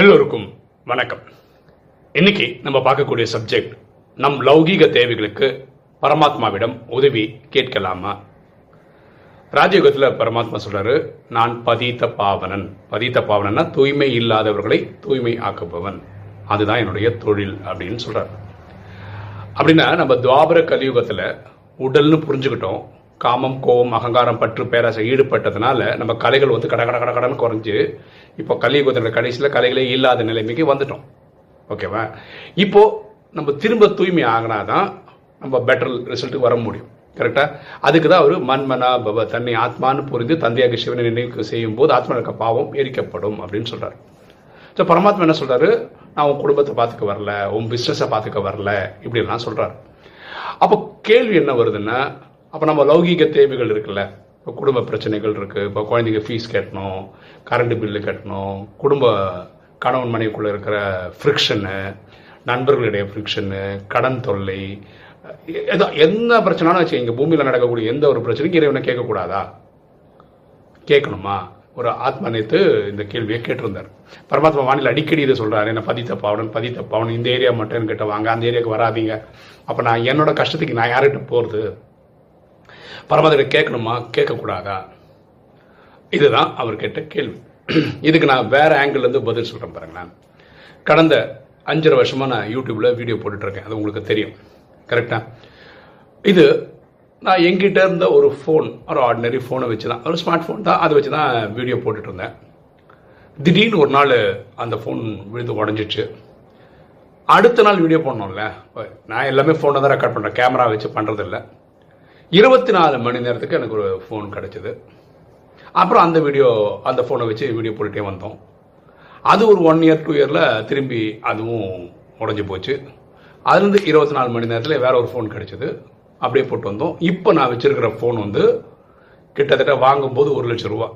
எல்லோருக்கும் வணக்கம். இன்னைக்கு நம்ம பார்க்கக்கூடிய சப்ஜெக்ட் நம் லௌகீக தேவைகளுக்கு பரமாத்மாவிடம் உதவி கேட்கலாமா? ராஜயோகத்தில் பரமாத்மா சொல்றாரு நான் பதித்த பாவனன். பதித்த பாவனன்னா தூய்மை இல்லாதவர்களை தூய்மை ஆக்குபவன். அதுதான் என்னுடைய தொழில் அப்படின்னு சொல்றாரு. அப்படின்னா நம்ம துவாபர கலியுகத்தில் உடல்னு புரிஞ்சுக்கிட்டோம். காமம் கோபம் அகங்காரம் பற்று பேராசை ஈடுபட்டதுனால நம்ம கலைகள் வந்து கட கட கட குறைஞ்சு இப்போ கலியுகத்தோட கடைசியில் கலைகளே இல்லாத நிலைமைக்கு வந்துட்டோம். ஓகேவா? இப்போ நம்ம திரும்ப தூய்மை ஆகினாதான் நம்ம பெட்டர் ரிசல்ட்டுக்கு வர முடியும். கரெக்டா அதுக்கு தான் அவர் மண்மனா பவ தன்னை ஆத்மான்னு புரிந்து தந்தையாக சிவனை நினைவு செய்யும் போது ஆத்மாவுக்கு பாவம் எரிக்கப்படும் அப்படின்னு சொல்றாரு. ஸோ பரமாத்மா என்ன சொல்றாரு? நான் உன் குடும்பத்தை பார்த்துக்க வரல உன் பிஸ்னஸை பார்த்துக்க வரல இப்படிலாம் சொல்றாரு. அப்போ கேள்வி என்ன வருதுன்னா அப்போ நம்ம லௌகீக தேவைகள் இருக்குல்ல இப்போ குடும்ப பிரச்சனைகள் இருக்குது இப்போ குழந்தைங்க ஃபீஸ் கட்டணும் கரண்ட் பில்லு கட்டணும் குடும்ப கணவன் மனைவிக்குள்ளே இருக்கிற ஃப்ரிக்ஷனு நண்பர்களுடைய ஃப்ரிக்ஷனு கடன் தொல்லை ஏதோ என்ன பிரச்சனாலும் வச்சு எங்கள் பூமியில் நடக்கக்கூடிய எந்த ஒரு பிரச்சனைக்கும் இறைவனை கேட்கக்கூடாதா? கேட்கணுமா? ஒரு ஆத்மா நேத்து இந்த கேள்வியை கேட்டிருந்தார். பரமாத்மா வானில் அடிக்கடி இதை சொல்கிறார் என்ன பதித்த பாவனன் பதித்த பாவனன் இந்த ஏரியா மட்டும் கிட்ட வாங்க அந்த ஏரியாவுக்கு வராதீங்க. அப்போ நான் என்னோட கஷ்டத்துக்கு நான் யார்கிட்ட போகிறது பரமாத்மா கேட்கணுமா? கேட்கக்கூடாதா? இதுதான் அவர் கேட்ட கேள்வி. இதுக்கு நான் வேற ஆங்கிள்லேருந்து பதில் சொல்றேன் பாருங்களேன் கடந்த அஞ்சரை வருஷமா நான் யூடியூப்ல வீடியோ போட்டுட்டு இருக்கேன் அது உங்களுக்கு தெரியும். கரெக்டா இது நான் எங்கிட்ட இருந்த ஒரு ஃபோன் ஒரு ஆர்டினரி ஃபோனை வச்சு தான் ஒரு ஸ்மார்ட் ஃபோன் தான். அதை வச்சு தான் வீடியோ போட்டுட்டு இருந்தேன் திடீர்னு ஒரு நாள் அந்த ஃபோன் விழுந்து உடஞ்சிச்சு அடுத்த நாள் வீடியோ போடணும்ல. நான் எல்லாமே ஃபோனை தான் ரெக்கார்ட் பண்ணுறேன் கேமரா வச்சு பண்ணுறதில்ல இருபத்தி நாலு மணி நேரத்துக்கு எனக்கு ஒரு ஃபோன் கிடச்சிது. அப்புறம் அந்த வீடியோ அந்த ஃபோனை வச்சு வீடியோ போட்டுகிட்டே வந்தோம். அது ஒரு ஒன் இயர் டூ இயரில் திரும்பி அதுவும் உடஞ்சி போச்சு. அதுலேருந்து இருபத்தி நாலு மணி நேரத்தில் வேற ஒரு ஃபோன் கிடச்சிது. அப்படியே போட்டு வந்தோம். இப்போ நான் வச்சுருக்கிற ஃபோன் வந்து கிட்டத்தட்ட வாங்கும்போது ஒரு லட்சம் ரூபா.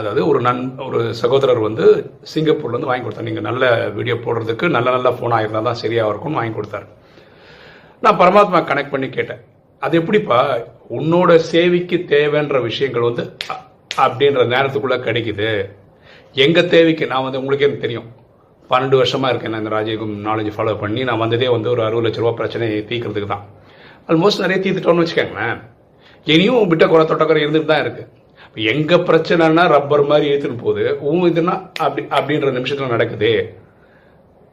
அதாவது ஒரு நன் ஒரு சகோதரர் வந்து சிங்கப்பூர்லேருந்து வாங்கி கொடுத்தார். நீங்கள் நல்ல வீடியோ போடுறதுக்கு நல்ல நல்ல ஃபோனாக இருந்தால் தான் சரியாக இருக்கும்னு வாங்கி கொடுத்தாரு. நான் பரமாத்மா கனெக்ட் பண்ணி கேட்டேன். அது எப்படிப்பா? உன்னோட சேவைக்கு தேவைன்ற விஷயங்கள் வந்து அப்படின்ற நேரத்துக்குள்ள கிடைக்குது. எங்க தேவைக்கு? நான் வந்து உங்களுக்கே தெரியும். பன்னெண்டு வருஷமா இருக்கேன் நான் இந்த ராஜயோகம் நாலேஜ் ஃபாலோ பண்ணி. நான் வந்ததே வந்து ஒரு அறுபது லட்ச ரூபா பிரச்சனையை தீர்க்கறதுக்கு தான். ஆல்மோஸ்ட் நிறைய தீர்த்துட்டோம்னு வச்சுக்கோங்களேன். இனியும் விட்ட குறை தொட்டக்குறை இருந்துட்டு தான் இருக்கு. இப்ப எங்க பிரச்சனைனா ரப்பர் மாதிரி இழுத்துன்னு போகுது. உன் இதுனா அப்படி அப்படின்ற நிமிஷத்துல நடக்குது.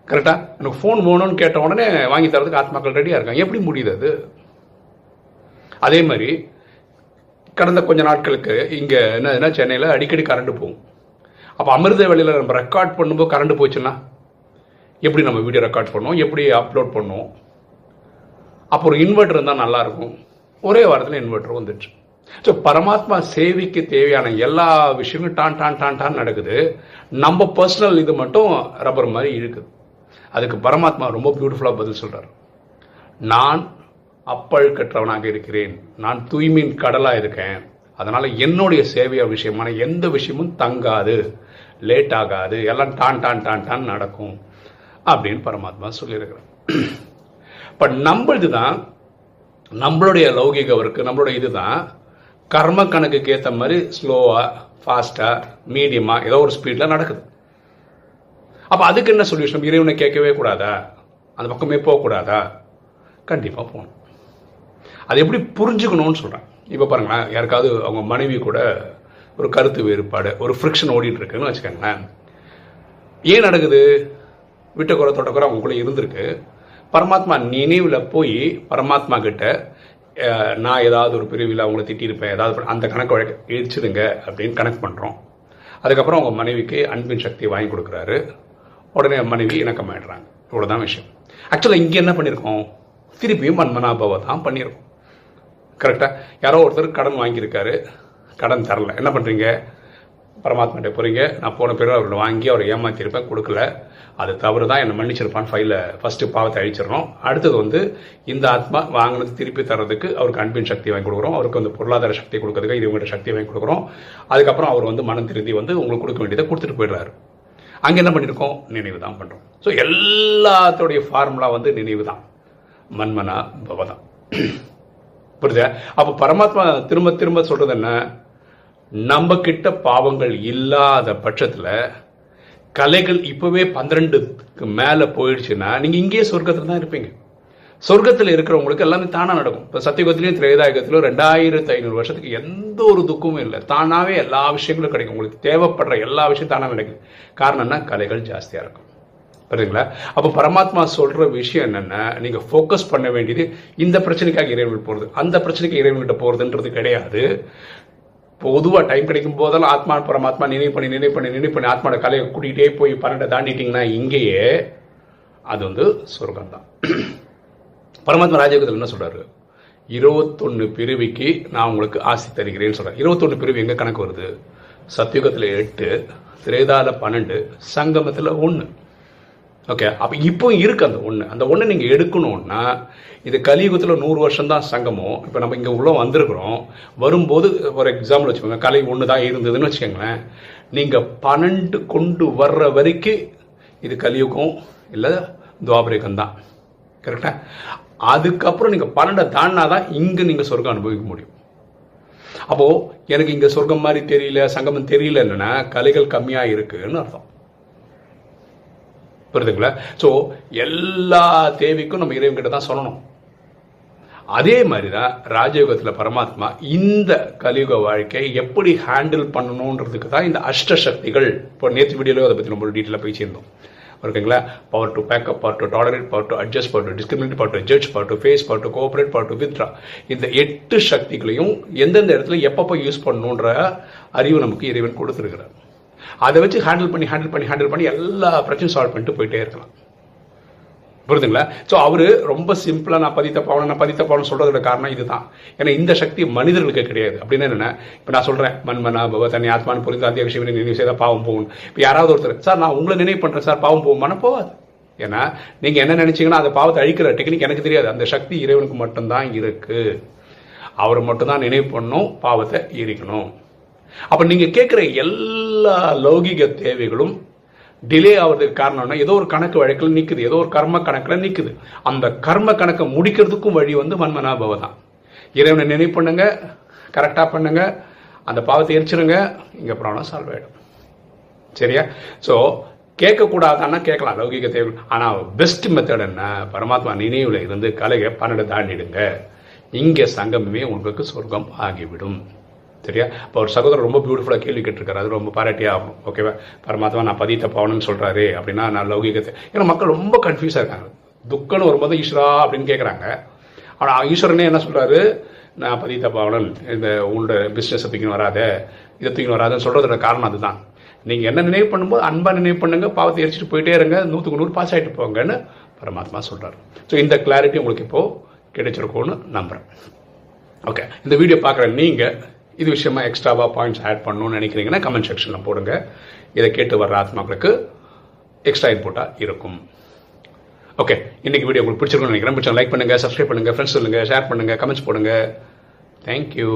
கரெக்டா எனக்கு ஃபோன் வேணும்னு கேட்ட உடனே வாங்கி தரதுக்கு ஆத்மாக்கள் ரெடியா இருக்காங்க. எப்படி முடியுது அது? அதே மாதிரி கடந்த கொஞ்ச நாட்களுக்கு இங்க என்னதுன்னா சென்னையில் அடிக்கடி கரண்ட் போகும். அப்போ அமிர்த வேலையில் நம்ம ரெக்கார்ட் பண்ணும்போது கரண்ட் போச்சுன்னா எப்படி நம்ம வீடியோ ரெக்கார்ட் பண்ணுவோம்? எப்படி அப்லோட் பண்ணுவோம்? அப்போ ஒரு இன்வெர்டர் இருந்தால் நல்லாயிருக்கும் ஒரே வாரத்தில் இன்வெர்டர் வந்துடுச்சு. ஸோ பரமாத்மா சேவைக்கு தேவையான எல்லா விஷயமும் டான் டான் டான் டான் நடக்குது. நம்ம பர்சனல் இது மட்டும் ரப்பர் மாதிரி இழுக்குது. அதுக்கு பரமாத்மா ரொம்ப பியூட்டிஃபுல்லாக பதில் சொல்கிறார் நான் அப்பழுக்கற்றவனாக இருக்கிறேன். நான் தூய்மையின் கடலா இருக்கேன். அதனால என்னுடைய சேவையா விஷயமான எந்த விஷயமும் தங்காது. லேட் ஆகாது. எல்லாம் டான் டான் டான் டான் நடக்கும். அப்படின்னு பரமாத்மா சொல்லியிருக்கிறேன் பட் நம்மளது தான் நம்மளுடைய லௌகிக ஒர்க்கு நம்மளுடைய இதுதான் கர்ம கணக்குக்கு ஏற்ற மாதிரி ஸ்லோவா ஃபாஸ்டா மீடியமா ஏதோ ஒரு ஸ்பீட்ல நடக்குது. அப்போ அதுக்கு என்ன சொல்யூஷன் இறைவனை கேட்கவே கூடாதா? அந்த பக்கமே போகக்கூடாதா? கண்டிப்பாக போகணும். அது எப்படி புரிஞ்சுக்கணும்னு சொல்றேன் இப்போ பாருங்களேன் யாருக்காவது அவங்க மனைவி கூட ஒரு கருத்து வேறுபாடு ஒரு ஃப்ரிக்ஷன் ஓடிட்டு இருக்குன்னு வச்சுக்கோங்களேன். ஏன் நடக்குது? விட்ட குறை தொட்ட குறை அவங்களுக்குள்ள இருந்திருக்கு. பரமாத்மா நினைவில் போய் பரமாத்மா கிட்ட நான் ஏதாவது ஒரு பிரிவில் அவங்கள திட்டியிருப்பேன் ஏதாவது அந்த கணக்கு வழக்கு இழிச்சிடுங்க அப்படின்னு கனெக்ட் பண்ணுறோம் அதுக்கப்புறம் அவங்க மனைவிக்கு அன்பின் சக்தியை வாங்கி கொடுக்குறாரு. உடனே மனைவி இணக்கமாயிடுறாங்க. இவ்வளோதான் விஷயம். ஆக்சுவலாக இங்கே என்ன பண்ணியிருக்கோம் திருப்பியும் மன்மனாபவ தான் பண்ணியிருக்கோம் கரெக்டாக யாரோ ஒருத்தர் கடன் வாங்கியிருக்காரு. கடன் தரல. என்ன பண்ணுறீங்க பரமாத்மாட்ட போகிறீங்க நான் போன பிறகு அவர்கிட்ட வாங்கி அவரை ஏமாற்றியிருப்பேன் கொடுக்கல. அது தவறு தான் என்னை மன்னிச்சிருப்பான் ஃபைலில் ஃபஸ்ட்டு பாவத்தை அழிச்சிடணும். அடுத்தது வந்து இந்த ஆத்மா வாங்கினது திருப்பி தர்றதுக்கு அவருக்கு அன்பின் சக்தி வாங்கி கொடுக்குறோம். அவருக்கு வந்து பொருளாதார சக்தி கொடுக்கறதுக்கு இவங்ககிட்ட சக்தி வாங்கி கொடுக்குறோம். அதுக்கப்புறம் அவர் வந்து மனம் திருந்தி வந்து உங்களுக்கு கொடுக்க வேண்டியதை கொடுத்துட்டு போயிடுறாரு. அங்கே என்ன பண்ணியிருக்கோம்? நினைவு தான் பண்ணுறோம் ஸோ எல்லாத்தோடைய ஃபார்முலா வந்து நினைவு தான் மன்மனா பவதம் புரியுதா? அப்ப பரமாத்மா திரும்ப திரும்ப சொல்றது என்ன? நம்ம கிட்ட பாவங்கள் இல்லாத பட்சத்துல கலைகள் இப்பவே பன்னிரெண்டுக்கு மேல போயிடுச்சுன்னா நீங்க இங்கேயே சொர்க்கத்துல தான் இருப்பீங்க. சொர்க்கத்தில் இருக்கிறவங்களுக்கு எல்லாமே தானா நடக்கும். இப்போ சத்தியகுத்திலையும் திரேதாயுகத்திலும் ரெண்டாயிரத்தி ஐநூறு வருஷத்துக்கு எந்த ஒரு துக்கமும் இல்லை. தானாவே எல்லா விஷயங்களும் கிடைக்கும். உங்களுக்கு தேவைப்படுற எல்லா விஷயம் தானாக கிடைக்கும். காரணம்னா கலைகள் ஜாஸ்தியாக இருக்கும். புரியுதுங்களா? அப்போ பரமாத்மா சொல்ற விஷயம் என்னன்னா நீங்க ஃபோக்கஸ் பண்ண வேண்டியது இந்த பிரச்சனைக்காக இறைவன் போறது. அந்த பிரச்சனைக்கு இறைவன்கிட்ட போறதுன்றது கிடையாது. பொதுவாக டைம் கிடைக்கும் போதெல்லாம் ஆத்மா பரமாத்மா நினைவு பண்ணி நினைவு பண்ணி நினைவு பண்ணி ஆத்மாவோட கலையை கூட்டிகிட்டே போய் பன்னெண்டை தாண்டிட்டீங்கன்னா இங்கேயே அது வந்து சொர்க்கம் தான் பரமாத்மா ராஜயோகத்தில் என்ன சொல்கிறாரு இருபத்தொன்னு பிரிவிக்கு நான் உங்களுக்கு ஆசை தருகிறேன்னு சொல்கிறேன் இருபத்தொன்று பிரிவு எங்கே கணக்கு வருது? சத்தியுகத்தில் எட்டு திரேதாவில் பன்னெண்டு சங்கமத்தில் ஒன்று ஓகே அப்போ இப்போ இருக்கு அந்த ஒன்று அந்த ஒன்று நீங்கள் எடுக்கணும்னா இது கலியுகத்தில் நூறு வருஷம் தான் சங்கமம். இப்போ நம்ம இங்கே உள்ள வந்திருக்கிறோம். வரும்போது ஒரு எக்ஸாம்பிள் வச்சுக்கோங்க. கலை ஒன்று தான் இருந்ததுன்னு வச்சுக்கோங்களேன். நீங்கள் பன்னெண்டு கொண்டு வர்ற வரைக்கும் இது கலியுகம் இல்லை துவாபரேகம் தான் கரெக்டாக அதுக்கப்புறம் நீங்கள் பன்னெண்டை தாண்டினா தான் இங்கே நீங்கள் சொர்க்கம் அனுபவிக்க முடியும். அப்போது எனக்கு இங்கே சொர்க்கம் மாதிரி தெரியல சங்கமம் தெரியல இல்லைன்னா கலைகள் கம்மியாக இருக்குன்னு அர்த்தம். புரியுதுங்களா? ஸோ எல்லா தேவைக்கும் நம்ம இறைவன்கிட்ட தான் சொல்லணும். அதே மாதிரி தான் ராஜயோகத்தில் பரமாத்மா இந்த கலியுக வாழ்க்கையை எப்படி ஹேண்டில் பண்ணணுன்றதுக்கு தான் இந்த அஷ்ட சக்திகள். இப்போ நேற்று வீடியோவில் அதை பற்றி நம்ம டீட்டெயிலாக போய் சேர்ந்தோம் ஓகேங்களா power to back up power to tolerate power to adjust power to discriminate power to judge power to face power to cooperate power to withdraw இந்த எட்டு சக்திகளையும் எந்தெந்த இடத்துல எப்பப்போ யூஸ் பண்ணணுன்ற அறிவு நமக்கு இறைவன் கொடுத்துருக்கிறார். அதை வச்சு ஹேண்டில் பண்ணி ஹேண்டில் பண்ணி ஹேண்டில் பண்ணி எல்லா பிரச்சனையும் சால்வ் பண்ணிட்டு போயிட்டே இருக்கலாம். புரியுதுங்களா ஸோ அவர் ரொம்ப சிம்பிளாக நான் பதித்த பாவனம் நான் பதித்த பாவனம் சொல்கிறதோட காரணம் இதுதான். ஏன்னா இந்த சக்தி மனிதர்களுக்கு கிடையாது. அப்படின்னு என்னென்ன? இப்போ நான் சொல்கிறேன் மண்மனா பவ தனி ஆத்மான் புரிந்து அந்த விஷயம் நினைவு செய்தால் பாவம் போகும் இப்போ யாராவது ஒருத்தர் சார் நான் உங்களை நினைவு பண்ணுறேன் சார் பாவம் போகுமானா போகாது. ஏன்னா நீங்கள் என்ன நினைச்சீங்கன்னா அந்த பாவத்தை அழிக்கிற டெக்னிக் எனக்கு தெரியாது. அந்த சக்தி இறைவனுக்கு மட்டும்தான் இருக்கு. அவர் மட்டும்தான் நினைவு பண்ணணும் பாவத்தை எரிக்கணும். அப்ப நீங்க கேட்குற எல்லா லௌகிக தேவைகளும் டிலே ஆகிறதுக்கு காரணம்னா ஏதோ ஒரு கணக்கு வழக்கில் நிற்குது ஏதோ ஒரு கர்ம கணக்கில் நிற்குது அந்த கர்ம கணக்கை முடிக்கிறதுக்கும் வழி வந்து வன்மனாபவ தான். இறைவனை நினைவு பண்ணுங்க கரெக்டாக பண்ணுங்க அந்த பாவத்தை எரிச்சிருங்க இங்கே ப்ராப்ளம் சால்வ் ஆகிடும் சரியா? ஸோ கேட்கக்கூடாதான்னா கேட்கலாம் லௌகிக தேவை ஆனால் பெஸ்ட் மெத்தட் என்ன? பரமாத்மா நினைவில் இருந்து கலையை பன்னெண்டு தாண்டிடுங்க. இங்கே சங்கமே உங்களுக்கு சொர்க்கம் ஆகிவிடும். சரியா? இப்போ ஒரு சகோதரர் ரொம்ப பியூட்டிஃபுல்லாக கேள்வி கேட்டிருக்காரு. அது ரொம்ப பாராட்டியா ஆகும். ஓகேவா பரமாத்மா நான் பதித்த பாவனன்னு சொல்கிறாரு அப்படின்னா நான் லௌகிகத்தை ஏன்னா மக்கள் ரொம்ப கன்ஃபியூஸாக இருக்காங்க. துக்கம்னு வரும்போது ஈஸ்வரா அப்படின்னு கேட்குறாங்க ஆனால் ஈஸ்வரனே என்ன சொல்கிறாரு நான் பதித்த பாவனன் இந்த உங்களோட பிஸ்னஸ் தூக்கின்னு வராத. இதை தூக்கின்னு வராதுன்னு சொல்கிறதோட காரணம் அதுதான். நீங்கள் என்ன நினைவு பண்ணும்போது அன்பாக நினைவு பண்ணுங்க. பாவத்தை எரிச்சிட்டு போயிட்டே இருங்க. நூற்றுக்கு நூறு பாஸ் ஆகிட்டு போங்கன்னு பரமாத்மா சொல்கிறார் ஸோ இந்த கிளாரிட்டி உங்களுக்கு இப்போது கிடைச்சிருக்கோன்னு நம்புகிறேன் ஓகே இந்த வீடியோ பார்க்குற நீங்கள் இது விஷயமா எக்ஸ்ட்ராவா பாயிண்ட்ஸ் ஆட் பண்ணணும்னு நினைக்கிறீங்கன்னா கமெண்ட் செக்ஷனில் போடுங்க. இதை கேட்டு வர்ற ஆத்மாக்களுக்கு எக்ஸ்ட்ரா இன்புட்டாக இருக்கும். ஓகே இன்னைக்கு வீடியோ உங்களுக்கு பிடிச்சிருக்கும்னு நினைக்கிறேன். பிடிச்சா லைக் பண்ணுங்க சப்ஸ்கிரைப் பண்ணுங்க ஃப்ரெண்ட்ஸ் சொல்லுங்க ஷேர் பண்ணுங்க கமெண்ட்ஸ் போடுங்க. தேங்க்யூ